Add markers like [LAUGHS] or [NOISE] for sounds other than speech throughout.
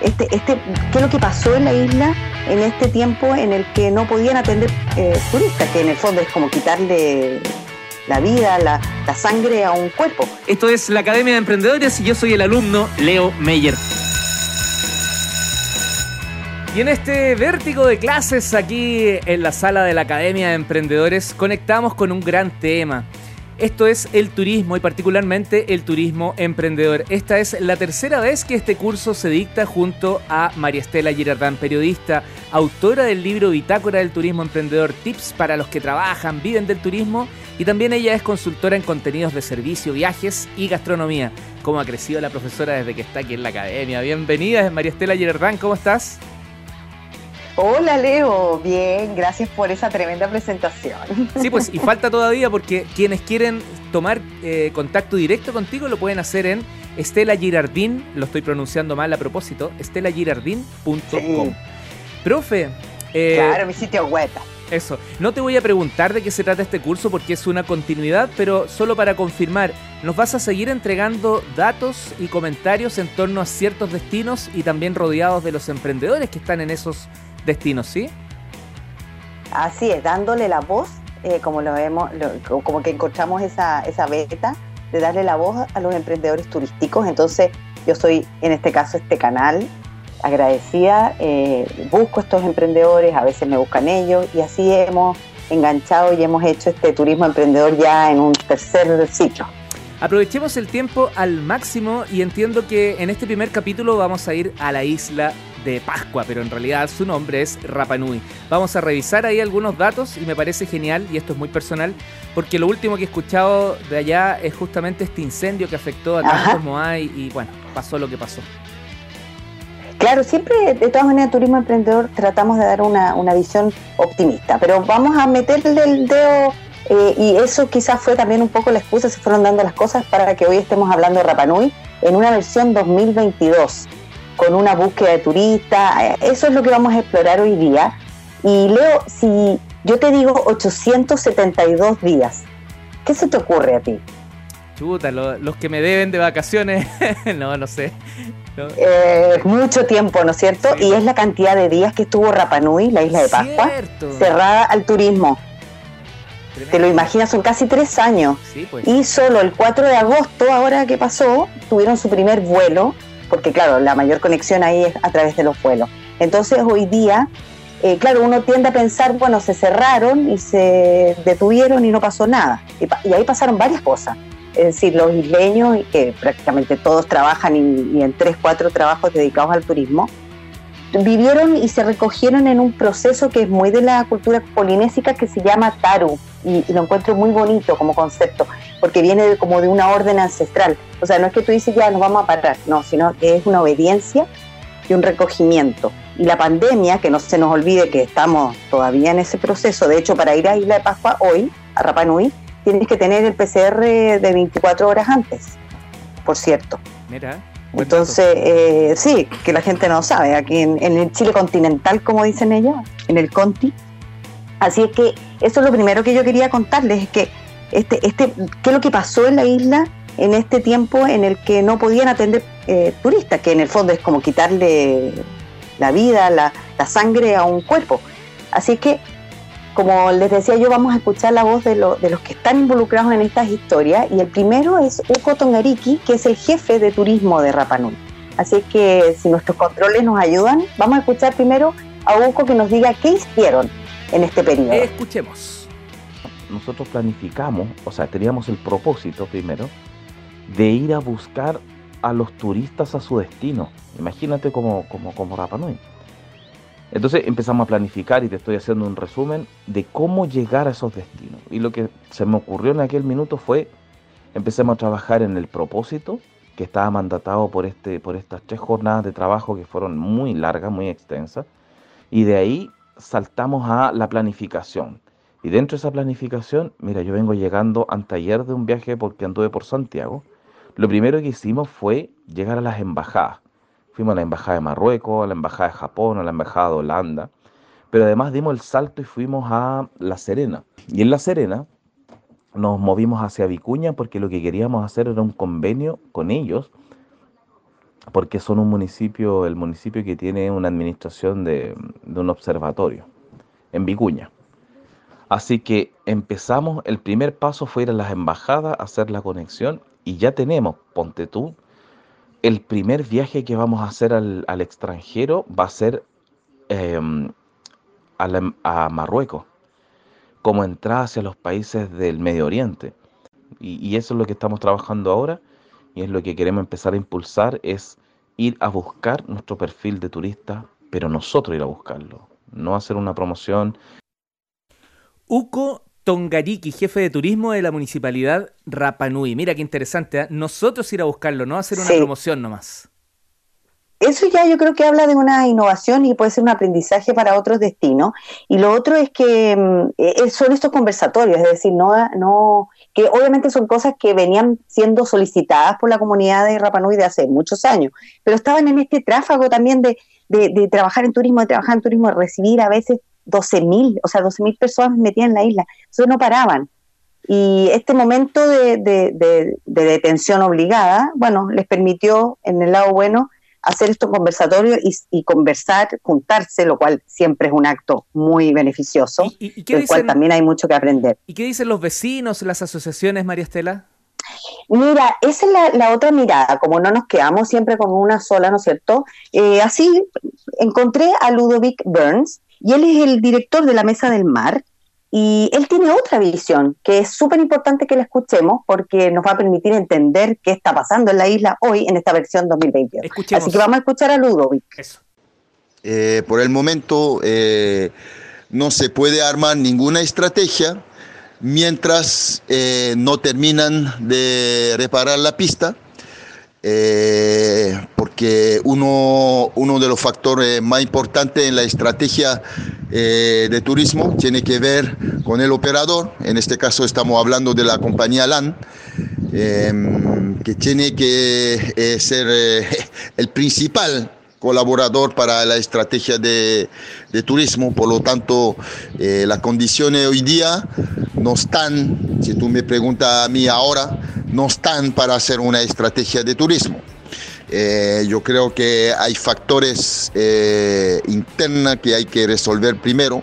este, este, qué es lo que pasó en la isla en este tiempo en el que no podían atender eh, turistas, que en el fondo es como quitarle la vida, la, la sangre a un cuerpo. Esto es la Academia de Emprendedores y yo soy el alumno Leo Meyer. Y en este vértigo de clases aquí en la sala de la Academia de Emprendedores conectamos con un gran tema. Esto es el turismo y particularmente el turismo emprendedor. Esta es la tercera vez que este curso se dicta junto a María Estela Girardán, periodista, autora del libro Bitácora del Turismo Emprendedor, tips para los que trabajan, viven del turismo y también ella es consultora en contenidos de servicio, viajes y gastronomía. ¿Cómo ha crecido la profesora desde que está aquí en la academia? Bienvenida, María Estela Girardán, ¿cómo estás? Hola Leo, bien, gracias por esa tremenda presentación. [LAUGHS] Sí, pues y falta todavía porque quienes quieren tomar eh, contacto directo contigo lo pueden hacer en Estela Girardín, lo estoy pronunciando mal a propósito, estelagirardín.com. Profe. Eh, claro, mi sitio web. Eso, no te voy a preguntar de qué se trata este curso porque es una continuidad, pero solo para confirmar, nos vas a seguir entregando datos y comentarios en torno a ciertos destinos y también rodeados de los emprendedores que están en esos destinos, ¿sí? Así es, dándole la voz, eh, como lo vemos, como que encontramos esa, esa beta de darle la voz a los emprendedores turísticos. Entonces, yo soy, en este caso, este canal, agradecida, eh, busco estos emprendedores, a veces me buscan ellos, y así hemos enganchado y hemos hecho este turismo emprendedor ya en un tercer ciclo. Aprovechemos el tiempo al máximo y entiendo que en este primer capítulo vamos a ir a la isla de Pascua, pero en realidad su nombre es Rapanui. Vamos a revisar ahí algunos datos y me parece genial, y esto es muy personal, porque lo último que he escuchado de allá es justamente este incendio que afectó a tantos Moai y bueno, pasó lo que pasó. Claro, siempre de todas maneras Turismo Emprendedor tratamos de dar una, visión optimista, pero vamos a meterle el dedo eh, y eso quizás fue también un poco la excusa, se fueron dando las cosas para que hoy estemos hablando de Rapanui en una versión 2022 con una búsqueda de turistas. Eh, eso es lo que vamos a explorar hoy día. Y Leo, si yo te digo 872 días, ¿qué se te ocurre a ti? Chuta, los que me deben de vacaciones, [LAUGHS] no, no sé. Eh, mucho tiempo, ¿no es cierto? Y es la cantidad de días que estuvo Rapanui, la isla de Pascua, cerrada al turismo. Te lo imaginas, son casi tres años. Pues. Y solo el 4 de agosto, ahora que pasó, tuvieron su primer vuelo porque claro, la mayor conexión ahí es a través de los vuelos. Entonces hoy día, eh, claro, uno tiende a pensar, bueno, se cerraron y se detuvieron y no pasó nada. Y, ahí pasaron varias cosas. Es decir, los isleños, que prácticamente todos trabajan y, en tres, cuatro trabajos dedicados al turismo, vivieron y se recogieron en un proceso que es muy de la cultura polinésica que se llama taru y, lo encuentro muy bonito como concepto porque viene como de una orden ancestral. O sea no es que tú dices ya nos vamos a parar no sino que es una obediencia y un recogimiento. Y la pandemia que no se nos olvide que estamos todavía en ese proceso de hecho para ir a Isla de Pascua hoy a Rapa Nui tienes que tener el PCR de 24 horas antes por cierto. Mira entonces, eh, sí, que la gente no sabe, aquí en, el Chile continental, como dicen ellos, en el Conti. Así es que eso es lo primero que yo quería contarles, es que este, este, qué es lo que pasó en la isla en este tiempo en el que no podían atender eh, turistas, que en el fondo es como quitarle la vida, la, sangre a un cuerpo. Así que como les decía yo, vamos a escuchar la voz de, los que están involucrados en estas historias y el primero es Uko Tongariki, que es el jefe de turismo de Rapanui. Así que si nuestros controles nos ayudan, vamos a escuchar primero a Uko que nos diga qué hicieron en este periodo. Escuchemos. Nosotros planificamos, o sea, teníamos el propósito primero de ir a buscar a los turistas a su destino. Imagínate como, como, como Rapanui. Entonces empezamos a planificar y te estoy haciendo un resumen de cómo llegar a esos destinos. Y lo que se me ocurrió en aquel minuto fue, empecemos a trabajar en el propósito que estaba mandatado por, este, por estas tres jornadas de trabajo que fueron muy largas, muy extensas. Y de ahí saltamos a la planificación. Y dentro de esa planificación, mira, yo vengo llegando anteayer de un viaje porque anduve por Santiago. Lo primero que hicimos fue llegar a las embajadas Fuimos a la Embajada de Marruecos, a la Embajada de Japón, a la Embajada de Holanda, pero además dimos el salto y fuimos a La Serena. Y en La Serena nos movimos hacia Vicuña porque lo que queríamos hacer era un convenio con ellos porque son un municipio, el municipio que tiene una administración de, de un observatorio en Vicuña. Así que empezamos, el primer paso fue ir a las embajadas, hacer la conexión y ya tenemos, ponte tú, el primer viaje que vamos a hacer al, extranjero va a ser em, a, Marruecos, como entrada hacia los países del Medio Oriente. Y, eso es lo que estamos trabajando ahora y es lo que queremos empezar a impulsar, es ir a buscar nuestro perfil de turista, pero nosotros ir a buscarlo, no hacer una promoción Uco Tongariki, jefe de turismo de la municipalidad Rapanui. Mira qué interesante, ¿eh? nosotros ir a buscarlo, no hacer una promoción nomás. Eso ya yo creo que habla de una innovación y puede ser un aprendizaje para otros destinos. Y lo otro es que mm, eh, son estos conversatorios, es decir, no, no, que obviamente son cosas que venían siendo solicitadas por la comunidad de Rapanui de hace muchos años, pero estaban en este tráfago también de, de trabajar en turismo, de trabajar en turismo, de recibir a veces 12.000, o sea, 12.000 personas metidas en la isla. Eso no paraban. Y este momento de, detención obligada, bueno, les permitió, en el lado bueno, hacer estos conversatorios y, conversar, juntarse, lo cual siempre es un acto muy beneficioso, ¿Y, del cual también hay mucho que aprender. ¿Y qué dicen los vecinos, las asociaciones, María Estela? Mira, esa es la, otra mirada, como no nos quedamos siempre con una sola, ¿no es cierto? Eh, así encontré a Ludovic Burns, y él es el director de la Mesa del Mar y él tiene otra visión que es súper importante que la escuchemos porque nos va a permitir entender qué está pasando en la isla hoy en esta versión 2022. Así que vamos a escuchar a Ludovic. Eh, por el momento eh, no se puede armar ninguna estrategia mientras eh, no terminan de reparar la pista eh, porque uno, uno de los factores más importantes en la estrategia eh, de turismo tiene que ver con el operador, en este caso estamos hablando de la compañía LAN, em, que tiene que eh, ser [LAUGHS] el principal colaborador para la estrategia de, de turismo, por lo tanto las condiciones hoy día no están, si tú me preguntas a mí ahora, no están para hacer una estrategia de turismo. Eh, yo creo que hay factores eh, internos que hay que resolver primero,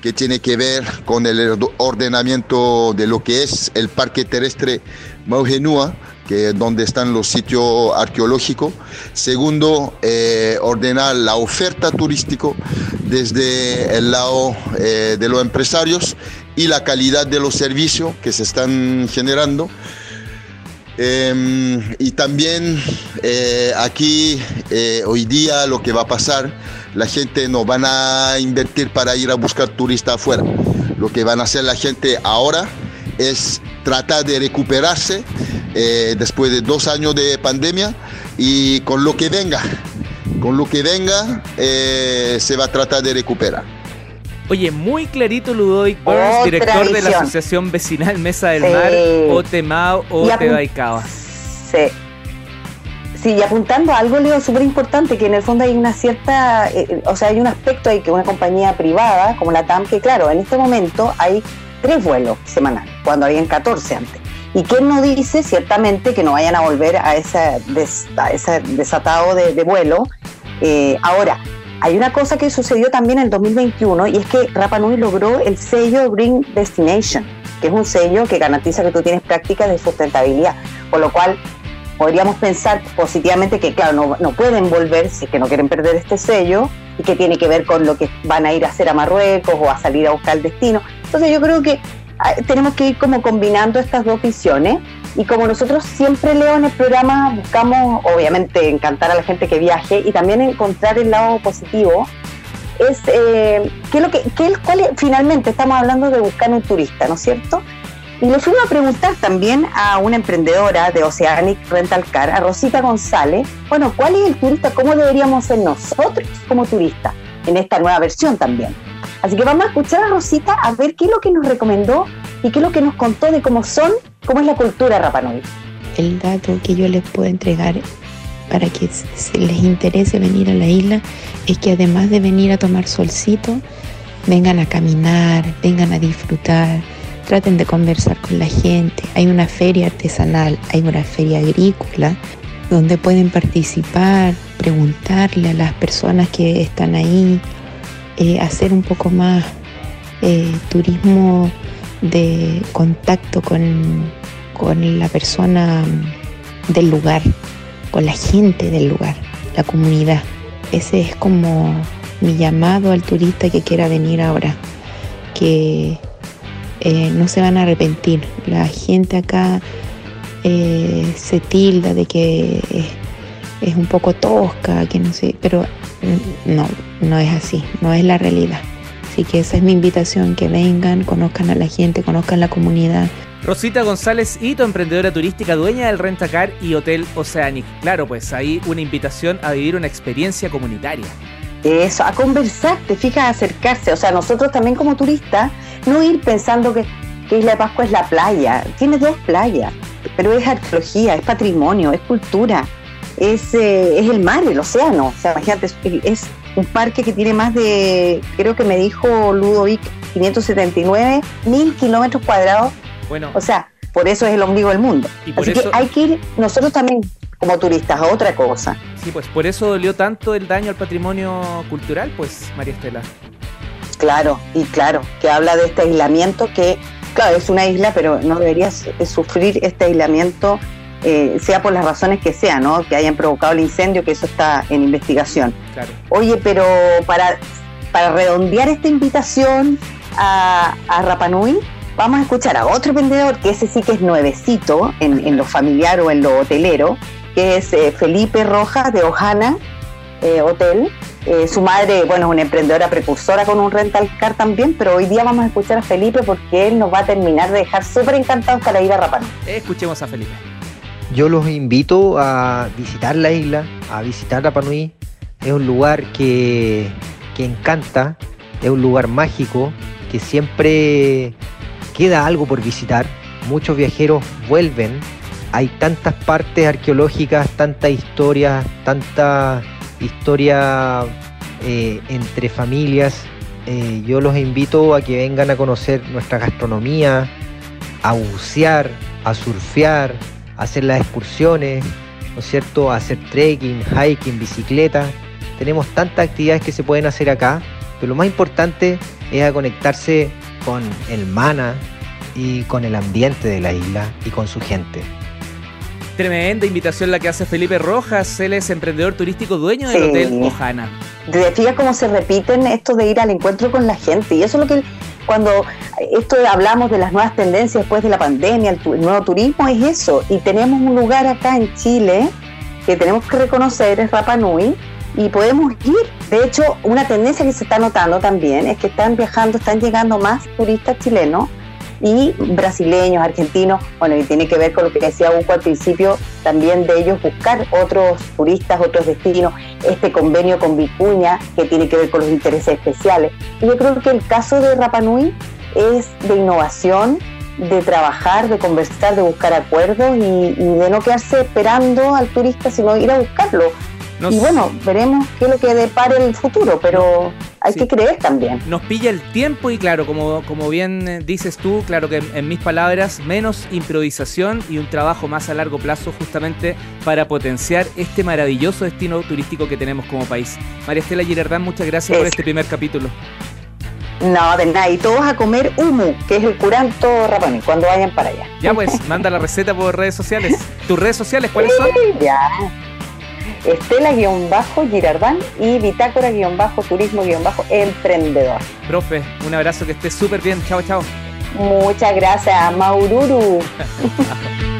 que tiene que ver con el ordenamiento de lo que es el parque terrestre Maugenúa, que es donde están los sitios arqueológicos. Segundo, eh, ordenar la oferta turística desde el lado de los empresarios y la calidad de los servicios que se están generando. Em, y también eh, aquí eh, hoy día lo que va a pasar, la gente no van a invertir para ir a buscar turistas afuera. Lo que van a hacer la gente ahora es tratar de recuperarse eh, después de dos años de pandemia y con lo que venga, con lo que venga se va a tratar de recuperar. Oye, muy clarito Ludovic Burns, director de la Asociación Vecinal Mesa del Mar, Otemao o Tebaicaba. Sí. Sí, y apuntando a algo, Leo, súper importante, que en el fondo hay una cierta, eh, eh, o sea, hay un aspecto ahí que una compañía privada, como la TAM, que claro, en este momento hay tres vuelos semanales, cuando habían 14 antes. ¿Y quién no dice ciertamente que no vayan a volver a ese, ese desatado de, vuelo? Eh, ahora, hay una cosa que sucedió también en el 2021 y es que Rapa Nui logró el sello Green Destination, que es un sello que garantiza que tú tienes prácticas de sustentabilidad, por lo cual podríamos pensar positivamente que, claro, no, pueden volver si que no quieren perder este sello y que tiene que ver con lo que van a ir a hacer a Marruecos o a salir a buscar el destino. Entonces yo creo que ah, tenemos que ir como combinando estas dos visiones y como nosotros siempre, Leo, en el programa buscamos, obviamente, encantar a la gente que viaje y también encontrar el lado positivo, es eh, ¿qué es lo que, qué, cuál finalmente estamos hablando de buscar un turista, ¿no es cierto? Y le fuimos a preguntar también a una emprendedora de Oceanic Rental Car, a Rosita González, bueno, ¿cuál es el turista? ¿Cómo deberíamos ser nosotros como turistas en esta nueva versión también? Así que vamos a escuchar a Rosita a ver qué es lo que nos recomendó y qué es lo que nos contó de cómo son ¿Cómo es la cultura Rapanui? El dato que yo les puedo entregar para que se les interese venir a la isla es que además de venir a tomar solcito, vengan a caminar, vengan a disfrutar, traten de conversar con la gente. Hay una feria artesanal, hay una feria agrícola donde pueden participar, preguntarle a las personas que están ahí, eh, hacer un poco más eh, turismo de contacto con, con la persona del lugar, con la gente del lugar, la comunidad. Ese es como mi llamado al turista que quiera venir ahora, que eh, no se van a arrepentir. La gente acá eh, se tilda de que es, un poco tosca, que no sé, pero no, no es así, no es la realidad. Así que esa es mi invitación, que vengan, conozcan a la gente, conozcan la comunidad. Rosita González Hito, emprendedora turística, dueña del Rentacar y Hotel Oceanic. Claro, pues ahí una invitación a vivir una experiencia comunitaria. Eso, a conversar, te fijas, a acercarse. O sea, nosotros también como turistas, no ir pensando que, Isla de Pascua es la playa. Tiene dos playas, pero es arqueología, es patrimonio, es cultura, es, eh, es el mar, el océano. O sea, imagínate, es, un parque que tiene más de, creo que me dijo Ludovic, 579 mil kilómetros cuadrados. Bueno. O sea, por eso es el ombligo del mundo. Así que hay que ir, nosotros también como turistas a otra cosa. Sí, pues por eso dolió tanto el daño al patrimonio cultural, pues, María Estela. Claro, y claro, que habla de este aislamiento que, claro, es una isla, pero no deberías sufrir este aislamiento, eh, sea por las razones que sean, ¿no? Que hayan provocado el incendio, que eso está en investigación. Claro. Oye, pero para, para redondear esta invitación a, a Rapanui, vamos a escuchar a otro vendedor, que ese sí que es nuevecito en, en lo familiar o en lo hotelero, que es eh, Felipe Rojas de Ojana eh, Hotel. Eh, su madre, bueno, es una emprendedora precursora con un rental car también, pero hoy día vamos a escuchar a Felipe porque él nos va a terminar de dejar súper encantados para ir a Rapanui. Escuchemos a Felipe. Yo los invito a visitar la isla, a visitar Rapanui. Es un lugar que, que encanta, es un lugar mágico, que siempre queda algo por visitar. Muchos viajeros vuelven hay tantas partes arqueológicas, tanta historia, tanta historia eh, entre familias. Eh, yo los invito a que vengan a conocer nuestra gastronomía, a bucear, a surfear, hacer las excursiones, ¿no es cierto? A hacer trekking, hiking, bicicleta. Tenemos tantas actividades que se pueden hacer acá, pero lo más importante es a conectarse con el mana y con el ambiente de la isla y con su gente. Tremenda invitación la que hace Felipe Rojas, él es emprendedor turístico dueño del Hotel Ojana. Te fijas cómo se repiten esto de ir al encuentro con la gente y eso es lo que cuando esto hablamos de las nuevas tendencias después de la pandemia, el, nuevo turismo es eso y tenemos un lugar acá en Chile que tenemos que reconocer es Rapa Nui y podemos ir. De hecho, una tendencia que se está notando también es que están viajando, están llegando más turistas chilenos y brasileños, argentinos, bueno, y tiene que ver con lo que decía Hugo al principio, también de ellos buscar otros turistas, otros destinos, este convenio con Vicuña que tiene que ver con los intereses especiales. Y yo creo que el caso de Rapanui es de innovación, de trabajar, de conversar, de buscar acuerdos y, y de no quedarse esperando al turista, sino ir a buscarlo y bueno, veremos qué es lo que depare el futuro, pero hay que creer también. Nos pilla el tiempo y claro, como, como bien eh, dices tú, claro que en, mis palabras, menos improvisación y un trabajo más a largo plazo justamente para potenciar este maravilloso destino turístico que tenemos como país. María Estela Girardán, muchas gracias por este primer capítulo. No, de nada. Y todos a comer humo, que es el curanto rapani, cuando vayan para allá. Ya pues, manda la receta por redes sociales. [LAUGHS] ¿Tus redes sociales cuáles son? Ya. Estela-Girardán y Bitácora-Turismo-Emprendedor. Profe, un abrazo, que esté súper bien. Chao, chao. Muchas gracias, Maururu. [LAUGHS]